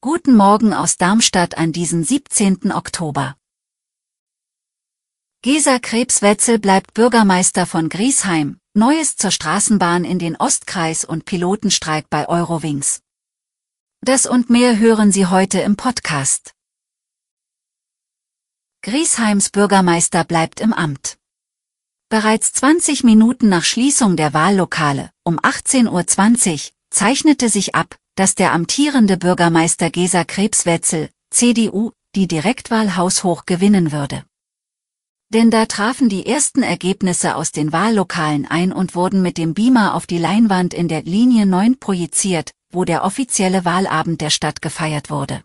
Guten Morgen aus Darmstadt an diesem 17. Oktober. Gesa Krebswetzel bleibt Bürgermeister von Griesheim, Neues zur Straßenbahn in den Ostkreis und Pilotenstreik bei Eurowings. Das und mehr hören Sie heute im Podcast. Griesheims Bürgermeister bleibt im Amt. Bereits 20 Minuten nach Schließung der Wahllokale, um 18.20 Uhr, zeichnete sich ab, dass der amtierende Bürgermeister Gesa Krebswetzel, CDU, die Direktwahl haushoch gewinnen würde. Denn da trafen die ersten Ergebnisse aus den Wahllokalen ein und wurden mit dem Beamer auf die Leinwand in der Linie 9 projiziert, wo der offizielle Wahlabend der Stadt gefeiert wurde.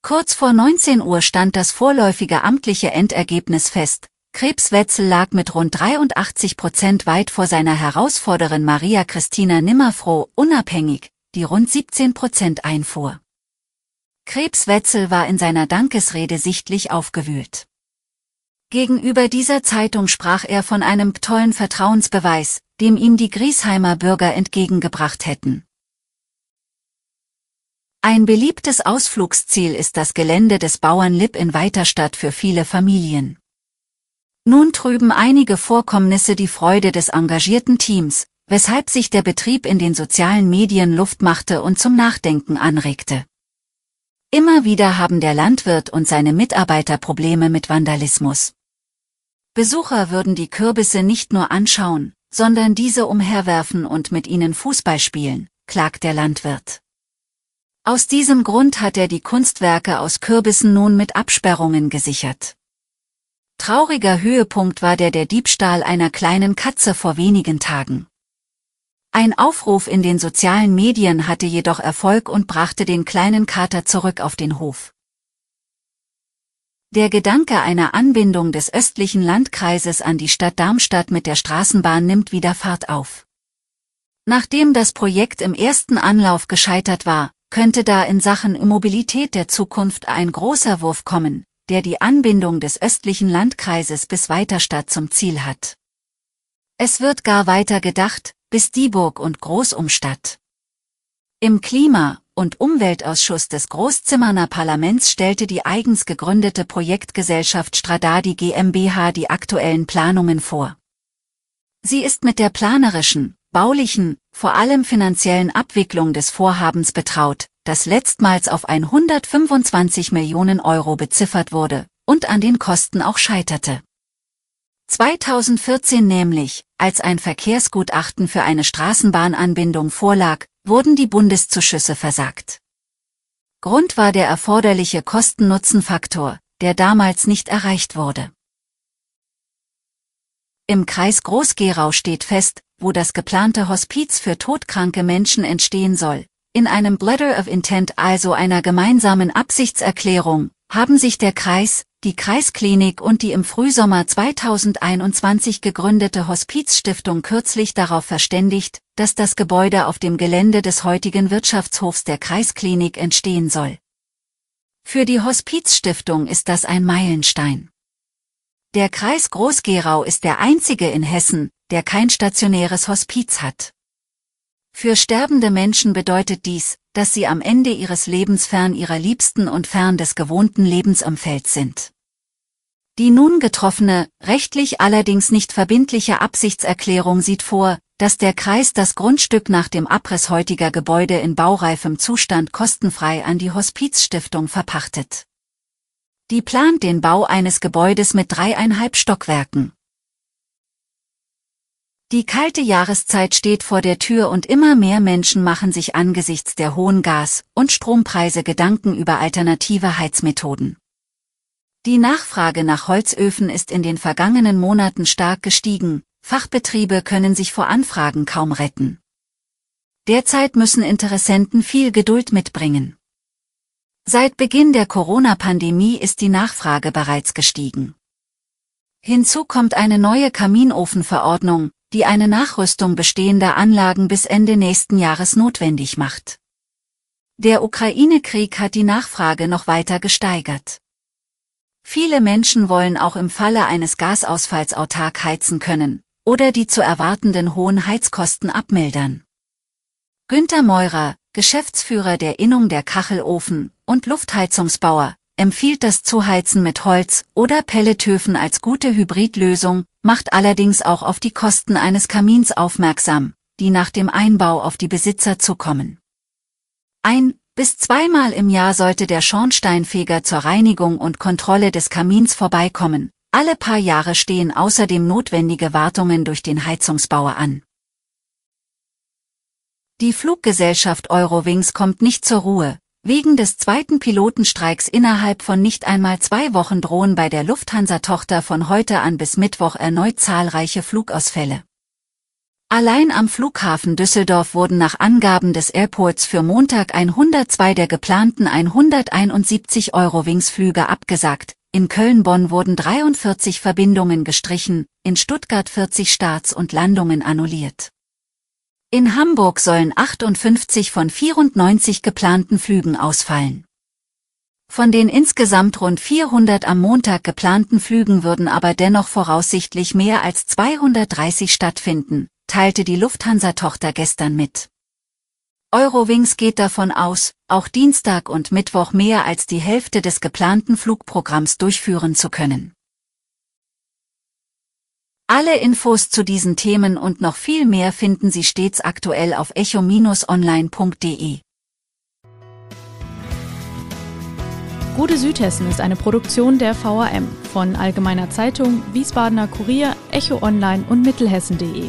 Kurz vor 19 Uhr stand das vorläufige amtliche Endergebnis fest, Krebswetzel lag mit rund 83 Prozent weit vor seiner Herausforderin Maria Christina Nimmerfroh, unabhängig, die rund 17 Prozent einfuhr. Krebswetzel war in seiner Dankesrede sichtlich aufgewühlt. Gegenüber dieser Zeitung sprach er von einem tollen Vertrauensbeweis, dem ihm die Griesheimer Bürger entgegengebracht hätten. Ein beliebtes Ausflugsziel ist das Gelände des Bauern Lipp in Weiterstadt für viele Familien. Nun trüben einige Vorkommnisse die Freude des engagierten Teams, weshalb sich der Betrieb in den sozialen Medien Luft machte und zum Nachdenken anregte. Immer wieder haben der Landwirt und seine Mitarbeiter Probleme mit Vandalismus. Besucher würden die Kürbisse nicht nur anschauen, sondern diese umherwerfen und mit ihnen Fußball spielen, klagt der Landwirt. Aus diesem Grund hat er die Kunstwerke aus Kürbissen nun mit Absperrungen gesichert. Trauriger Höhepunkt war der der Diebstahl einer kleinen Katze vor wenigen Tagen. Ein Aufruf in den sozialen Medien hatte jedoch Erfolg und brachte den kleinen Kater zurück auf den Hof. Der Gedanke einer Anbindung des östlichen Landkreises an die Stadt Darmstadt mit der Straßenbahn nimmt wieder Fahrt auf. Nachdem das Projekt im ersten Anlauf gescheitert war, könnte da in Sachen Immobilität der Zukunft ein großer Wurf kommen, der die Anbindung des östlichen Landkreises bis Weiterstadt zum Ziel hat. Es wird gar weiter gedacht, bis Dieburg und Großumstadt. Im Klima- und Umweltausschuss des Großzimmerner Parlaments stellte die eigens gegründete Projektgesellschaft Stradadi GmbH die aktuellen Planungen vor. Sie ist mit der planerischen, baulichen, vor allem finanziellen Abwicklung des Vorhabens betraut, das letztmals auf 125 Millionen Euro beziffert wurde und an den Kosten auch scheiterte. 2014 nämlich, als ein Verkehrsgutachten für eine Straßenbahnanbindung vorlag, wurden die Bundeszuschüsse versagt. Grund war der erforderliche Kosten-Nutzen-Faktor, der damals nicht erreicht wurde. Im Kreis Groß-Gerau steht fest, wo das geplante Hospiz für todkranke Menschen entstehen soll, in einem Letter of Intent, also einer gemeinsamen Absichtserklärung, haben sich der Kreis, die Kreisklinik und die im Frühsommer 2021 gegründete Hospizstiftung kürzlich darauf verständigt, dass das Gebäude auf dem Gelände des heutigen Wirtschaftshofs der Kreisklinik entstehen soll. Für die Hospizstiftung ist das ein Meilenstein. Der Kreis Groß-Gerau ist der einzige in Hessen, der kein stationäres Hospiz hat. Für sterbende Menschen bedeutet dies, dass sie am Ende ihres Lebens fern ihrer Liebsten und fern des gewohnten Lebensumfelds sind. Die nun getroffene, rechtlich allerdings nicht verbindliche Absichtserklärung sieht vor, dass der Kreis das Grundstück nach dem Abriss heutiger Gebäude in baureifem Zustand kostenfrei an die Hospizstiftung verpachtet. Die plant den Bau eines Gebäudes mit dreieinhalb Stockwerken. Die kalte Jahreszeit steht vor der Tür und immer mehr Menschen machen sich angesichts der hohen Gas- und Strompreise Gedanken über alternative Heizmethoden. Die Nachfrage nach Holzöfen ist in den vergangenen Monaten stark gestiegen, Fachbetriebe können sich vor Anfragen kaum retten. Derzeit müssen Interessenten viel Geduld mitbringen. Seit Beginn der Corona-Pandemie ist die Nachfrage bereits gestiegen. Hinzu kommt eine neue Kaminofenverordnung, die eine Nachrüstung bestehender Anlagen bis Ende nächsten Jahres notwendig macht. Der Ukraine-Krieg hat die Nachfrage noch weiter gesteigert. Viele Menschen wollen auch im Falle eines Gasausfalls autark heizen können oder die zu erwartenden hohen Heizkosten abmildern. Günter Meurer, Geschäftsführer der Innung der Kachelofen und Luftheizungsbauer, empfiehlt das Zuheizen mit Holz oder Pelletöfen als gute Hybridlösung, macht allerdings auch auf die Kosten eines Kamins aufmerksam, die nach dem Einbau auf die Besitzer zukommen. Ein bis zweimal im Jahr sollte der Schornsteinfeger zur Reinigung und Kontrolle des Kamins vorbeikommen. Alle paar Jahre stehen außerdem notwendige Wartungen durch den Heizungsbauer an. Die Fluggesellschaft Eurowings kommt nicht zur Ruhe. Wegen des zweiten Pilotenstreiks innerhalb von nicht einmal zwei Wochen drohen bei der Lufthansa-Tochter von heute an bis Mittwoch erneut zahlreiche Flugausfälle. Allein am Flughafen Düsseldorf wurden nach Angaben des Airports für Montag 102 der geplanten 171 Eurowings-Flüge abgesagt, in Köln-Bonn wurden 43 Verbindungen gestrichen, in Stuttgart 40 Starts und Landungen annulliert. In Hamburg sollen 58 von 94 geplanten Flügen ausfallen. Von den insgesamt rund 400 am Montag geplanten Flügen würden aber dennoch voraussichtlich mehr als 230 stattfinden, teilte die Lufthansa-Tochter gestern mit. Eurowings geht davon aus, auch Dienstag und Mittwoch mehr als die Hälfte des geplanten Flugprogramms durchführen zu können. Alle Infos zu diesen Themen und noch viel mehr finden Sie stets aktuell auf echo-online.de. Gute Südhessen ist eine Produktion der VAM von Allgemeiner Zeitung, Wiesbadener Kurier, Echo Online und Mittelhessen.de.